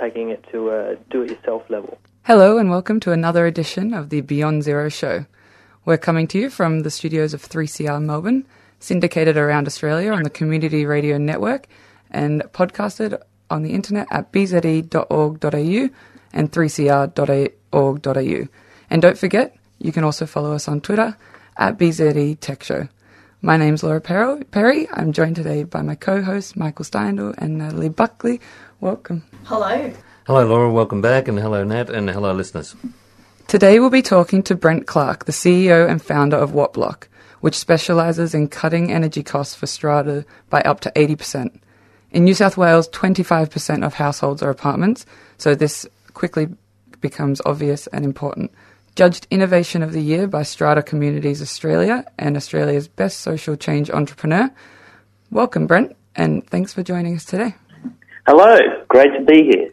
Taking it to a do it yourself level. Hello, and welcome to another edition of the Beyond Zero Show. We're coming to you from the studios of 3CR Melbourne, syndicated around Australia on the Community Radio Network, and podcasted on the internet at bze.org.au and 3cr.org.au. And don't forget, you can also follow us on Twitter at BZE Tech Show. My name's Laura Perry. I'm joined today by my co-hosts Michael Steindl and uh, Natalie Buckley. Welcome. Hello. Hello, Laura. Welcome back, and hello, Nat, and hello, listeners. Today we'll be talking to Brent Clark, the CEO and founder of Wattblock, which specialises in cutting energy costs for strata by up to 80%. In New South Wales, 25% of households are apartments, so this quickly becomes obvious and important. Judged Innovation of the Year by Strata Communities Australia and Australia's Best Social Change Entrepreneur. Welcome, Brent, and thanks for joining us today. Hello, great to be here.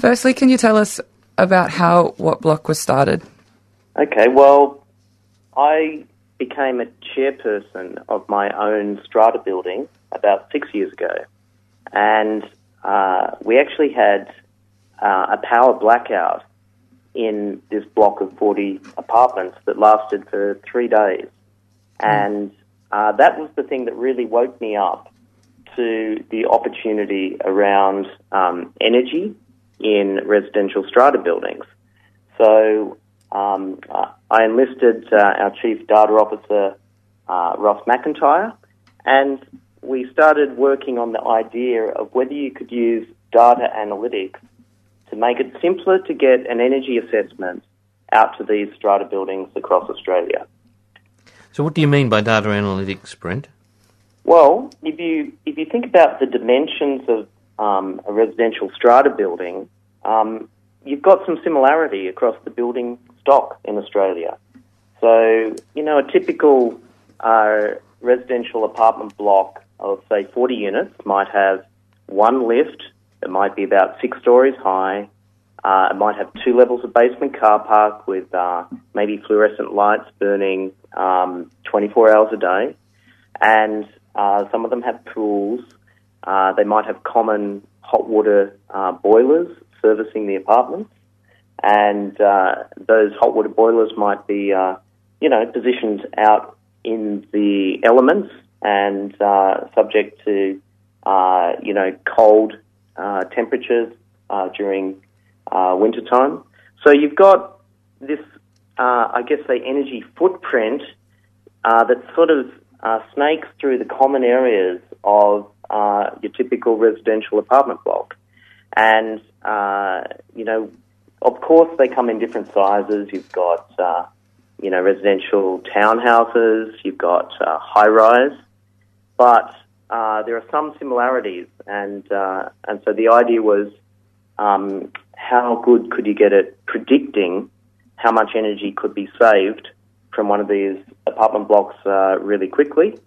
Firstly, can you tell us about how Wattblock was started? Okay, well, I became a chairperson of my own strata building about six years ago, and uh, we actually had uh, a power blackout in this block of 40 apartments that lasted for three days. And uh, that was the thing that really woke me up to the opportunity around um, energy in residential strata buildings. So um, I enlisted uh, our chief data officer, uh, Ross McIntyre, and we started working on the idea of whether you could use data analytics to make it simpler to get an energy assessment out to these strata buildings across Australia. So, what do you mean by data analytics, Brent? Well, if you if you think about the dimensions of um, a residential strata building, um, you've got some similarity across the building stock in Australia. So, you know, a typical uh, residential apartment block of, say, 40 units might have one lift. It might be about six stories high. Uh, it might have two levels of basement car park with uh, maybe fluorescent lights burning um, 24 hours a day. And uh, some of them have pools. Uh, they might have common hot water uh, boilers servicing the apartments. And uh, those hot water boilers might be, you know, positioned out in the elements and subject to, you know, cold temperatures during uh, wintertime. So you've got this, uh, I guess, the energy footprint uh, that sort of uh, snakes through the common areas of uh, your typical residential apartment block. And, uh, you know, of course they come in different sizes. You've got, you know, residential townhouses, you've got high rise, but there are some similarities. And, uh, and so the idea was, um, how good could you get at predicting how much energy could be saved from one of these apartment blocks uh, really quickly?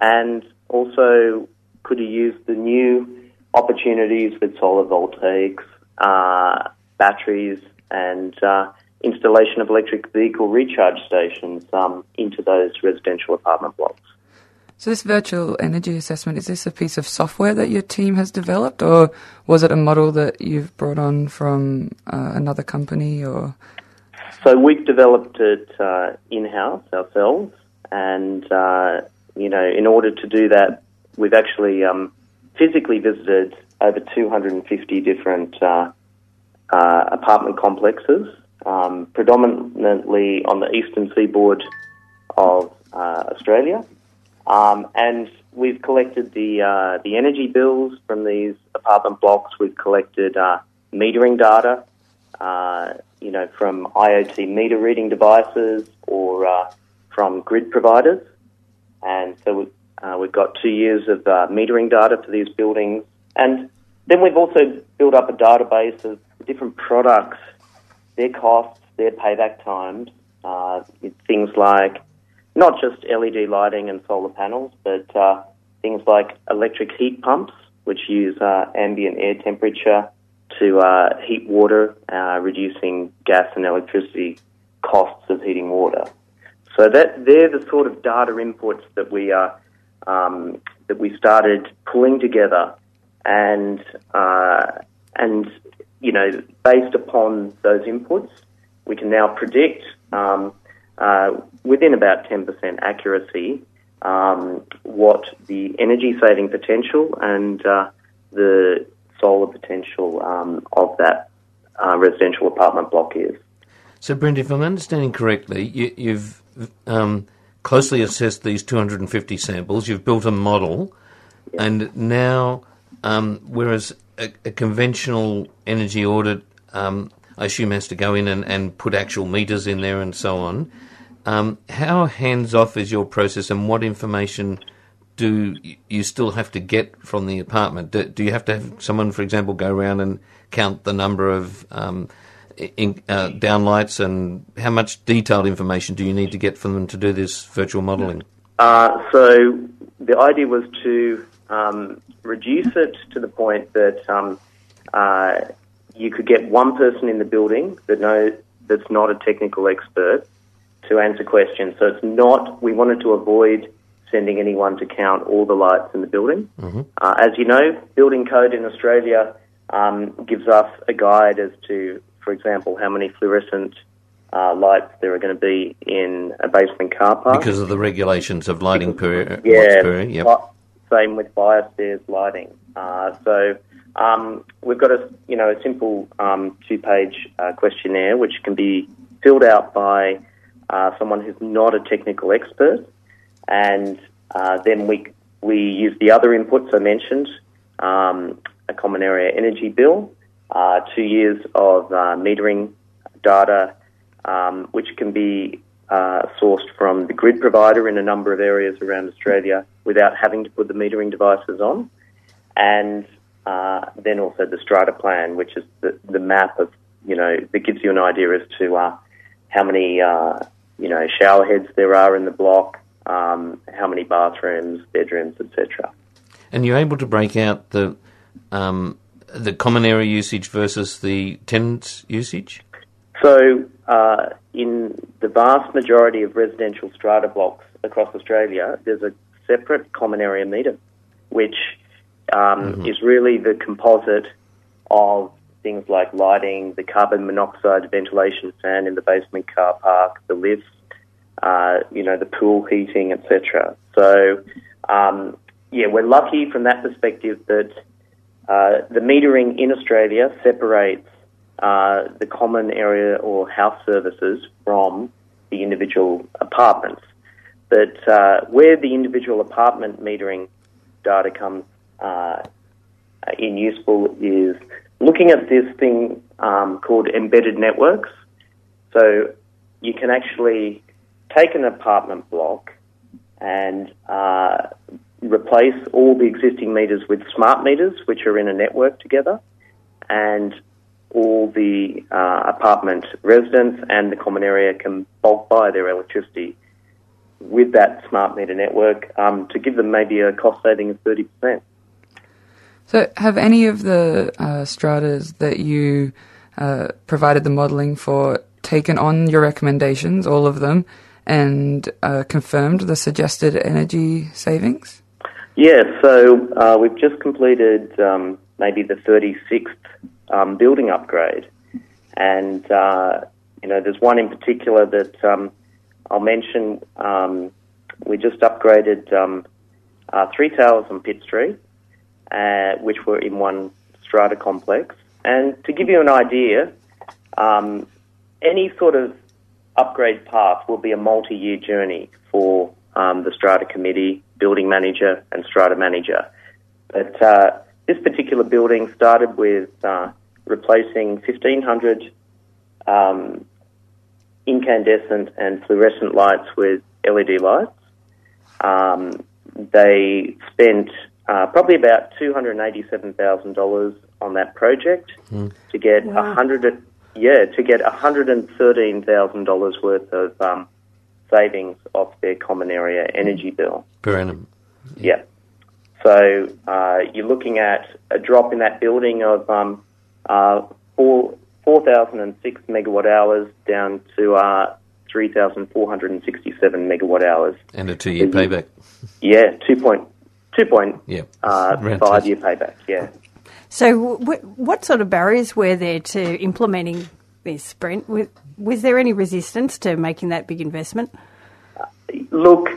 And also, could you use the new opportunities with solar voltaics, uh, batteries, and uh, installation of electric vehicle recharge stations um, into those residential apartment blocks? So this virtual energy assessment, is this a piece of software that your team has developed or was it a model that you've brought on from uh, another company or? So we've developed it uh, in-house ourselves and, uh, you know, in order to do that, we've actually um, physically visited over 250 different uh, uh, apartment complexes, um, predominantly on the eastern seaboard of uh, Australia. Um, and we've collected the uh, the energy bills from these apartment blocks. We've collected uh, metering data, uh, you know, from IoT meter reading devices or uh, from grid providers. And so we've, uh, we've got two years of uh, metering data for these buildings. And then we've also built up a database of different products, their costs, their payback times, uh, things like not just LED lighting and solar panels, but uh, things like electric heat pumps, which use uh, ambient air temperature to uh, heat water, uh, reducing gas and electricity costs of heating water. So that they're the sort of data inputs that we are um, that we started pulling together, and uh, and you know based upon those inputs, we can now predict um, uh, within about 10% accuracy um, what the energy saving potential and uh, the solar potential um, of that uh, residential apartment block is. So, Brent, if I'm understanding correctly, you, have um, closely assessed these 250 samples, you've built a model, and now, um, whereas a, a, conventional energy audit, um, I assume, has to go in and, and, put actual meters in there and so on, um, how hands off is your process and what information? do you still have to get from the apartment? Do, do, you have to have someone, for example, go around and count the number of um, in, uh, downlights and how much detailed information do you need to get from them to do this virtual modelling? Uh, so the idea was to um, reduce it to the point that um, uh, you could get one person in the building that knows that's not a technical expert to answer questions. So it's not. We wanted to avoid sending anyone to count all the lights in the building. Mm-hmm. Uh, as you know, building code in Australia um, gives us a guide as to, for example, how many fluorescent uh, lights there are going to be in a basement car park. Because of the regulations of lighting per yeah, per, yep. Same with fire stairs lighting. Uh, so um, we've got a you know a simple um, two-page uh, questionnaire which can be filled out by uh, someone who's not a technical expert. And uh, then we we use the other inputs I mentioned, um, a common area energy bill, uh, two years of uh, metering data, um, which can be uh, sourced from the grid provider in a number of areas around Australia without having to put the metering devices on, and uh, then also the strata plan, which is the, the map of you know that gives you an idea as to uh, how many you know shower heads there are in the block, um, how many bathrooms, bedrooms, etc. And you're able to break out the um, the common area usage versus the tenants' usage. So, uh, in the vast majority of residential strata blocks across Australia, there's a separate common area meter, which um, mm-hmm. is really the composite of things like lighting, the carbon monoxide ventilation fan in the basement car park, the lifts, uh, you know, the pool heating, etc. So, um, yeah, we're lucky from that perspective that uh, the metering in Australia separates uh, the common area or house services from the individual apartments. But uh, where the individual apartment metering data comes uh, in useful is looking at this thing um, called embedded networks. So you can actually take an apartment block and uh, replace all the existing meters with smart meters, which are in a network together, and all the uh, apartment residents and the common area can bulk buy their electricity with that smart meter network um, to give them maybe a cost saving of 30%. So, have any of the uh, stratas that you uh, provided the modelling for taken on your recommendations, all of them, and uh, confirmed the suggested energy savings? Yeah, so uh, we've just completed um, maybe the 36th um, building upgrade. And, uh, you know, there's one in particular that um, I'll mention. Um, we just upgraded um, uh, three towers on Pitt Street, uh, which were in one strata complex. And to give you an idea, um, any sort of upgrade path will be a multi-year journey for um, the strata committee, building manager, and strata manager. But uh, this particular building started with uh, replacing 1,500 um, incandescent and fluorescent lights with LED lights. Um, they spent uh, probably about $287,000 on that project Hmm. to get a Wow. hundred. Yeah, to get hundred and thirteen thousand dollars worth of um, savings off their common area energy bill. Per annum. Yeah. So uh, you're looking at a drop in that building of um, uh, four four thousand and six megawatt hours down to uh, three thousand four hundred and sixty seven megawatt hours. And a two year payback. Yeah, two point two point Yeah. uh, Round five year payback. Yeah. So, w- what sort of barriers were there to implementing this, Brent? Was, was there any resistance to making that big investment? Look,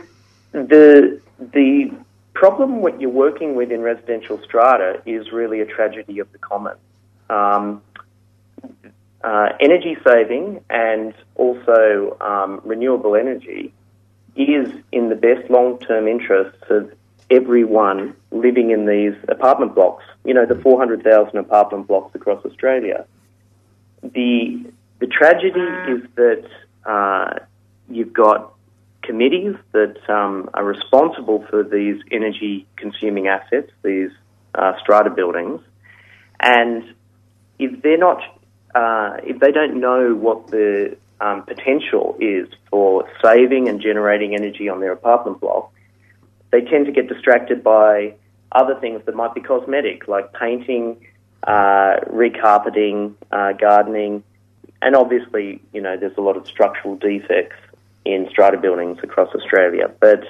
the the problem what you're working with in residential strata is really a tragedy of the common. Um, uh, energy saving and also um, renewable energy is in the best long term interests of everyone living in these apartment blocks. You know, the 400,000 apartment blocks across Australia. The the tragedy is that uh, you've got committees that um, are responsible for these energy consuming assets, these uh, strata buildings, and if they're not, uh, if they don't know what the um, potential is for saving and generating energy on their apartment block, they tend to get distracted by other things that might be cosmetic, like painting, uh, recarpeting, uh, gardening, and obviously, you know, there's a lot of structural defects in strata buildings across Australia. But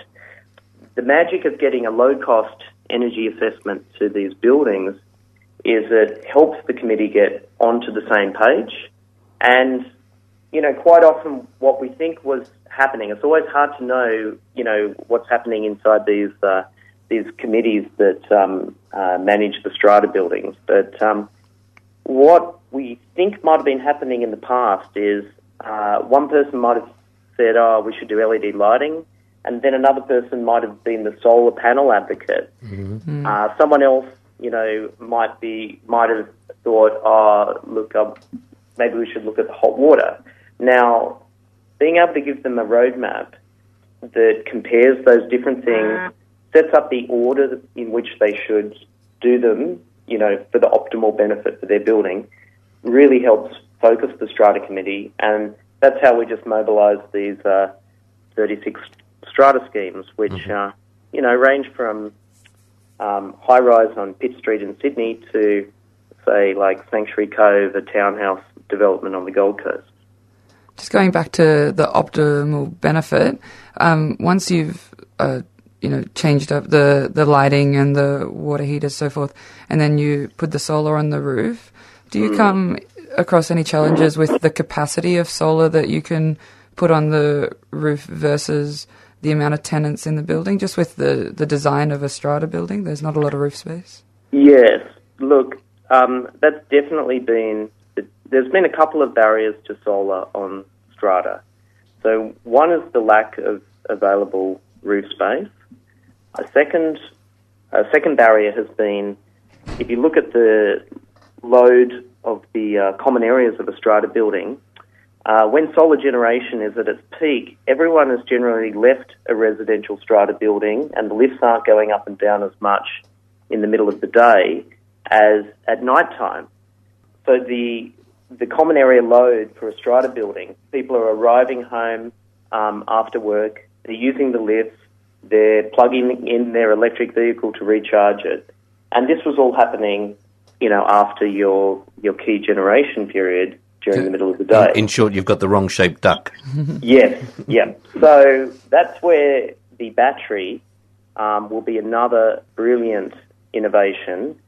the magic of getting a low cost energy assessment to these buildings is it helps the committee get onto the same page. And, you know, quite often what we think was happening, it's always hard to know, you know, what's happening inside these, uh, these committees that um, uh, manage the strata buildings. But um, what we think might have been happening in the past is uh, one person might have said, oh, we should do LED lighting, and then another person might have been the solar panel advocate. Uh, someone else, you know, might be might have thought, oh, look, um, maybe we should look at the hot water. Now, being able to give them a roadmap that compares those different things, sets up the order in which they should do them, you know, for the optimal benefit for their building, really helps focus the strata committee, and that's how we just mobilise these uh, 36 strata schemes, which uh, you know range from um, high rise on Pitt Street in Sydney to say like Sanctuary Cove, a townhouse development on the Gold Coast. Just going back to the optimal benefit, um, once you've uh, you know changed up the, the lighting and the water heaters, so forth, and then you put the solar on the roof, do you Mm. come across any challenges with the capacity of solar that you can put on the roof versus the amount of tenants in the building? Just with the, the design of a strata building, there's not a lot of roof space. Yes, look, um, that's definitely been. There's been a couple of barriers to solar on strata. So one is the lack of available roof space. A second, a second barrier has been if you look at the load of the uh, common areas of a strata building. Uh, when solar generation is at its peak, everyone has generally left a residential strata building, and the lifts aren't going up and down as much in the middle of the day as at night time. So the the common area load for a strata building, people are arriving home um, after work, they're using the lifts, they're plugging in their electric vehicle to recharge it, and this was all happening, you know, after your your key generation period during the middle of the day. In, in short, you've got the wrong shaped duck. yes, yeah. So that's where the battery um, will be another brilliant innovation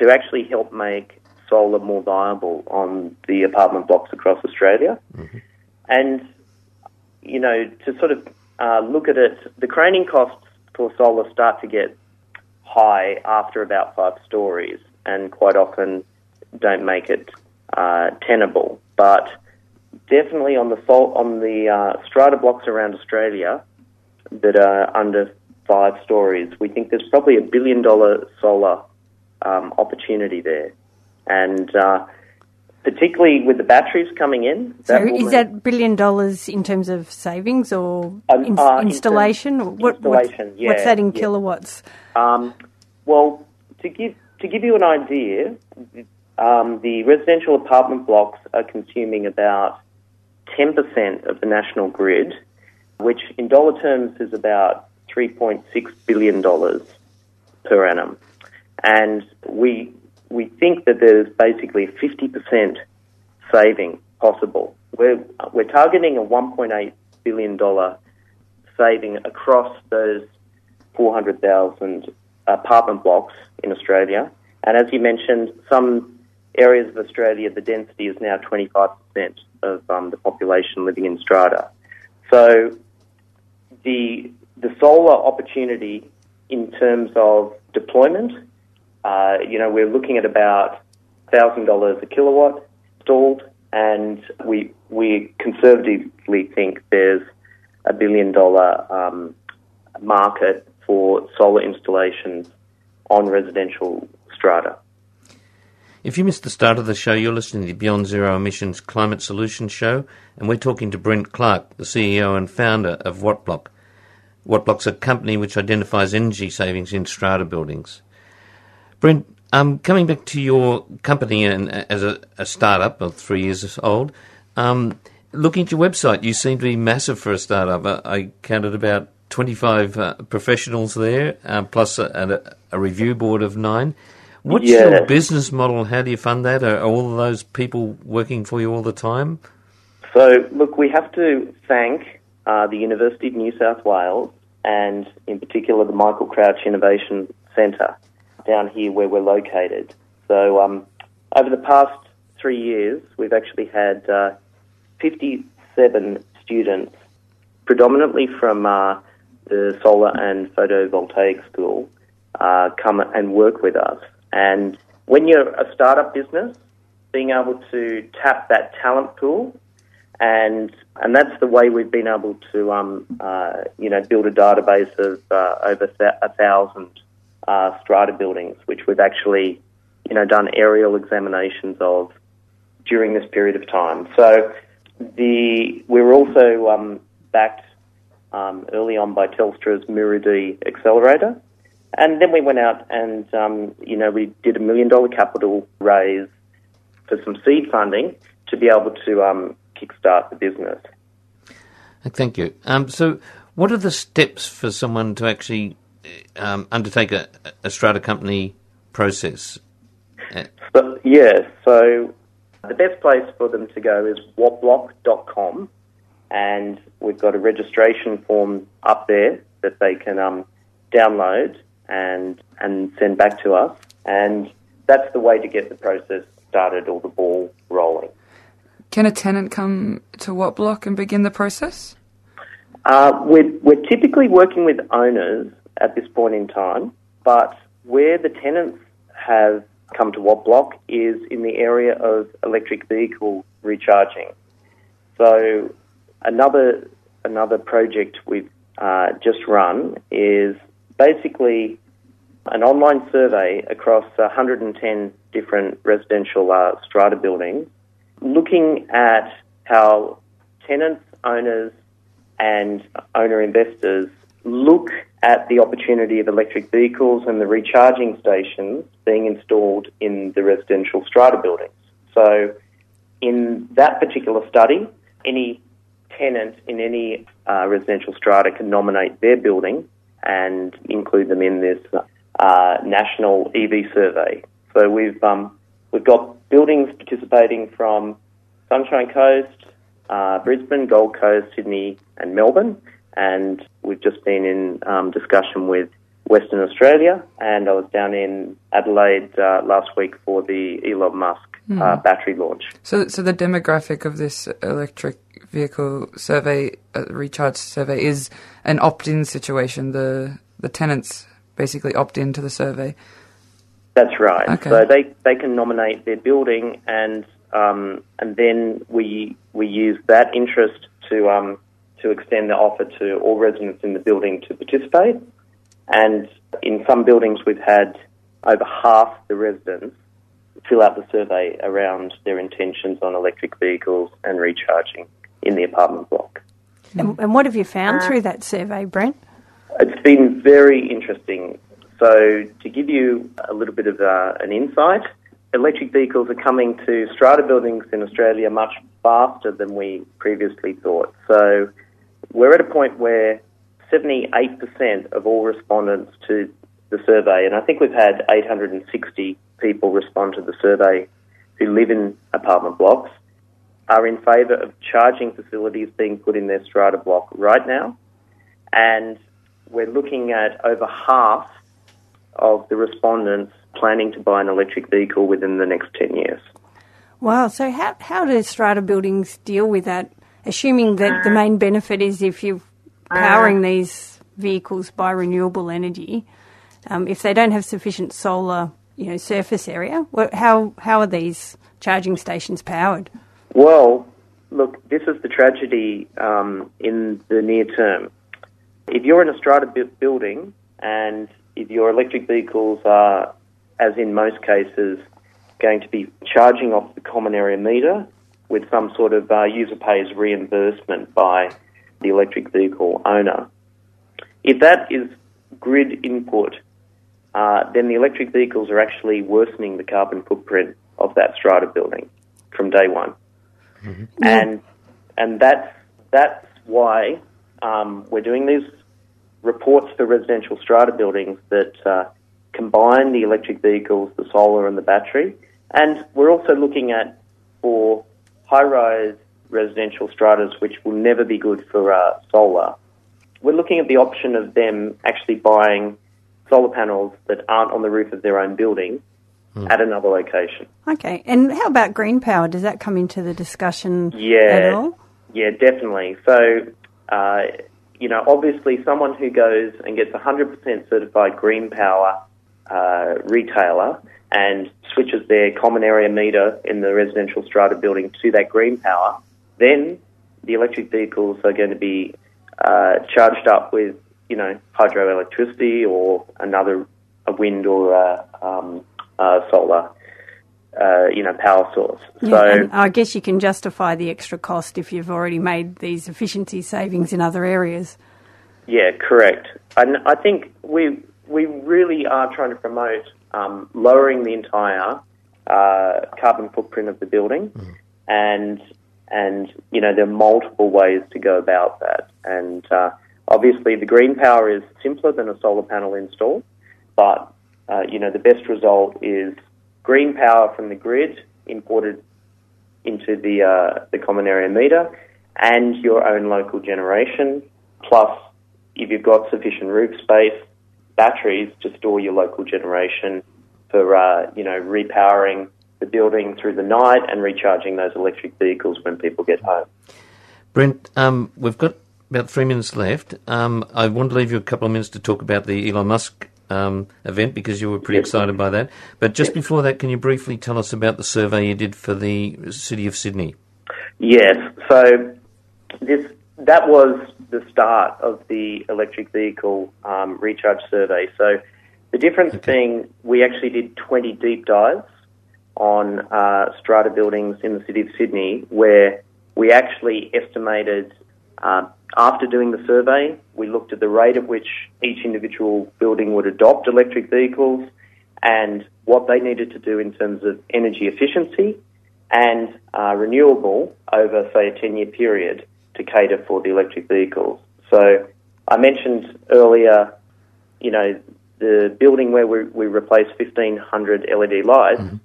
to actually help make solar more viable on the apartment blocks across Australia. And, you know, to sort of uh, look at it, the craning costs for solar start to get high after about five stories and quite often don't make it uh, tenable. But definitely on the sol- on the uh, strata blocks around Australia that are under five stories, we think there's probably a billion dollar solar um, opportunity there, and uh, particularly with the batteries coming in. So is that billion dollars in terms of savings or Um, ins- uh, installation? what, what's- installation, what's yeah, that in yeah. kilowatts? Um, well, to give to give you an idea, um, the residential apartment blocks are consuming about 10% of the national grid, which in dollar terms is about $3.6 billion per annum. And we, we think that there's basically 50% saving possible. We're, we're targeting a $1.8 billion saving across those 400,000 apartment blocks in Australia. And as you mentioned, some areas of Australia, the density is now 25% of um, the population living in strata. So the, the solar opportunity in terms of deployment, uh, you know, we're looking at about $1,000 a kilowatt installed, and we, we conservatively think there's a billion dollar um, market for solar installations on residential strata. If you missed the start of the show, you're listening to the Beyond Zero Emissions Climate Solutions Show, and we're talking to Brent Clark, the CEO and founder of Wattblock. Wattblock's a company which identifies energy savings in strata buildings. Brent, um, coming back to your company and as a, a startup of three years old, um, looking at your website, you seem to be massive for a startup. I, I counted about 25 uh, professionals there, uh, plus a, a, review board of nine. What's yeah. your business model? How do you fund that? Are all of those people working for you all the time? So, look, we have to thank uh, the University of New South Wales and, in particular, the Michael Crouch Innovation Centre down here where we're located. So, um, over the past three years, we've actually had uh, 57 students, predominantly from uh, the solar and photovoltaic school uh, come and work with us. And when you're a startup business, being able to tap that talent pool, and and that's the way we've been able to um, uh, you know build a database of uh, over th- a thousand uh, strata buildings, which we've actually you know done aerial examinations of during this period of time. So the we were also um, backed um, early on by Telstra's Muru-D accelerator. And then we went out and, um, you know, we did a million dollar capital raise for some seed funding to be able to um, kickstart the business. Thank you. Um, so, what are the steps for someone to actually um, undertake a, a strata company process? So, yeah, so the best place for them to go is wattblock.com and we've got a registration form up there that they can um, download and and send back to us, and that's the way to get the process started or the ball rolling. Can a tenant come to Wattblock and begin the process? Uh, we're, we're typically working with owners at this point in time, but where the tenants have come to Wattblock is in the area of electric vehicle recharging. So Another another project we've uh, just run is basically an online survey across 110 different residential uh, strata buildings, looking at how tenants, owners, and owner investors look at the opportunity of electric vehicles and the recharging stations being installed in the residential strata buildings. So, in that particular study, any tenant in any uh, residential strata can nominate their building and include them in this uh, national EV survey. So we've um, we've got buildings participating from Sunshine Coast, uh, Brisbane, Gold Coast, Sydney, and Melbourne, and we've just been in um, discussion with Western Australia, and I was down in Adelaide uh, last week for the Elon Musk mm. uh, battery launch. So, so the demographic of this electric vehicle survey, uh, recharge survey, is an opt-in situation. The the tenants basically opt into the survey. That's right. Okay. So they they can nominate their building, and um, and then we we use that interest to um, to extend the offer to all residents in the building to participate. And in some buildings, we've had over half the residents fill out the survey around their intentions on electric vehicles and recharging in the apartment block. And, and what have you found uh, through that survey, Brent? It's been very interesting. So, to give you a little bit of uh, an insight, electric vehicles are coming to strata buildings in Australia much faster than we previously thought. So, we're at a point where 78% of all respondents to the survey, and I think we've had 860 people respond to the survey who live in apartment blocks, are in favour of charging facilities being put in their strata block right now. And we're looking at over half of the respondents planning to buy an electric vehicle within the next 10 years. Wow. So, how, how do strata buildings deal with that? Assuming that the main benefit is if you're powering these vehicles by renewable energy, um, if they don't have sufficient solar you know, surface area, how, how are these charging stations powered? Well, look, this is the tragedy um, in the near term. If you're in a strata building and if your electric vehicles are, as in most cases, going to be charging off the common area meter with some sort of uh, user pays reimbursement by the electric vehicle owner. If that is grid input, uh, then the electric vehicles are actually worsening the carbon footprint of that strata building from day one. Mm-hmm. And and that's that's why um, we're doing these reports for residential strata buildings that uh, combine the electric vehicles, the solar, and the battery. And we're also looking at for high-rise residential stratas, which will never be good for uh, solar. We're looking at the option of them actually buying solar panels that aren't on the roof of their own building mm. at another location. Okay, and how about green power? Does that come into the discussion yeah, at all? Yeah, definitely. So, uh, you know, obviously, someone who goes and gets 100% certified green power uh, retailer and switches their common area meter in the residential strata building to that green power, then the electric vehicles are going to be uh, charged up with, you know, hydroelectricity or another a wind or a um, solar uh, you know, power source. Yeah, so I guess you can justify the extra cost if you've already made these efficiency savings in other areas. Yeah, correct. And I think we we really are trying to promote um, lowering the entire uh, carbon footprint of the building, mm. and and you know there are multiple ways to go about that. And uh, obviously, the green power is simpler than a solar panel install, but uh, you know the best result is green power from the grid imported into the uh, the common area meter, and your own local generation. Plus, if you've got sufficient roof space, batteries to store your local generation for uh, you know repowering the building through the night and recharging those electric vehicles when people get home. Brent, um, we've got about three minutes left. Um, I want to leave you a couple of minutes to talk about the Elon Musk um, event because you were pretty yes. excited by that. But just yes. before that, can you briefly tell us about the survey you did for the City of Sydney? Yes. So this that was the start of the electric vehicle um, recharge survey. So the difference okay. being we actually did 20 deep dives on uh, strata buildings in the City of Sydney where we actually estimated uh, after doing the survey, we looked at the rate at which each individual building would adopt electric vehicles and what they needed to do in terms of energy efficiency and uh, renewable over, say, a 10 year period to cater for the electric vehicles. So I mentioned earlier, you know, the building where we, we replaced 1,500 LED lights, mm-hmm.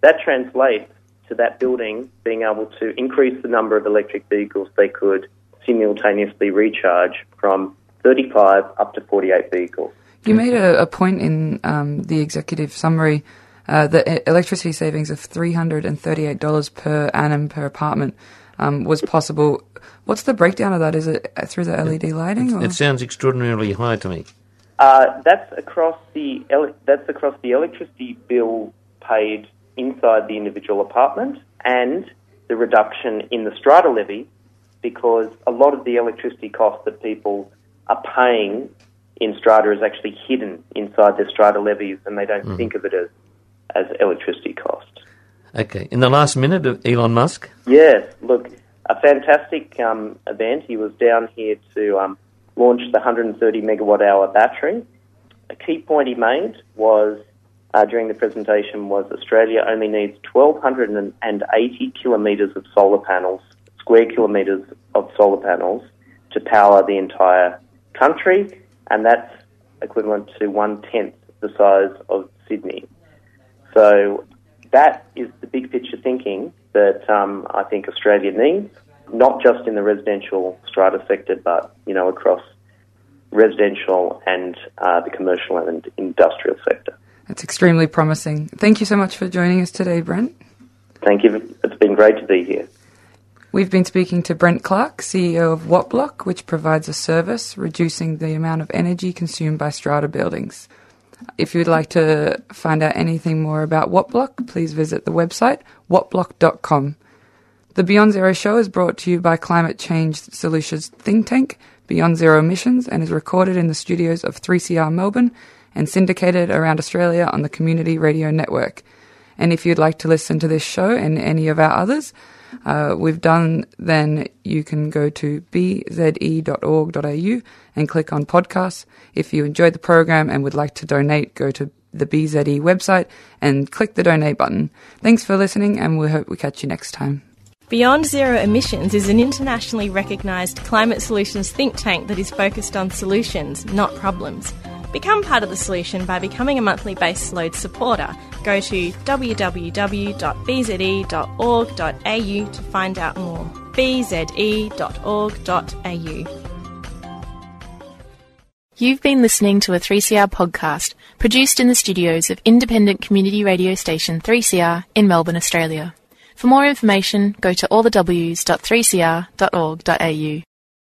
that translates to that building being able to increase the number of electric vehicles they could simultaneously recharge from 35 up to 48 vehicles. You made a, a point in um, the executive summary uh, that electricity savings of $338 per annum per apartment um, was possible. What's the breakdown of that? Is it through the LED lighting? It, it sounds extraordinarily high to me. Uh, that's across the that's across the electricity bill paid inside the individual apartment and the reduction in the strata levy because a lot of the electricity cost that people are paying in strata is actually hidden inside their strata levies and they don't mm. think of it as, as electricity cost. Okay. In the last minute of Elon Musk? Yes. Look, a fantastic um, event. He was down here to um, launch the 130 megawatt hour battery. a key point he made was uh, during the presentation was Australia only needs 1,280 kilometres of solar panels, square kilometres of solar panels to power the entire country, and that's equivalent to one tenth the size of Sydney. So that is the big picture thinking that um, I think Australia needs, not just in the residential strata sector, but you know across residential and uh, the commercial and industrial sector. That's extremely promising. Thank you so much for joining us today, Brent. Thank you. It's been great to be here. We've been speaking to Brent Clark, CEO of Wattblock, which provides a service reducing the amount of energy consumed by strata buildings. If you'd like to find out anything more about Wattblock, please visit the website wattblock.com. The Beyond Zero show is brought to you by climate change solutions think tank Beyond Zero Emissions and is recorded in the studios of 3CR Melbourne and syndicated around Australia on the Community Radio Network. And if you'd like to listen to this show and any of our others, uh, we've done, then you can go to bze.org.au and click on podcasts. If you enjoyed the program and would like to donate, go to the BZE website and click the donate button. Thanks for listening, and we hope we catch you next time. Beyond Zero Emissions is an internationally recognised climate solutions think tank that is focused on solutions, not problems. Become part of the solution by becoming a monthly base load supporter. Go to www.bze.org.au to find out more. bze.org.au. You've been listening to a 3CR podcast produced in the studios of independent community radio station 3CR in Melbourne, Australia. For more information, go to allthews.3cr.org.au.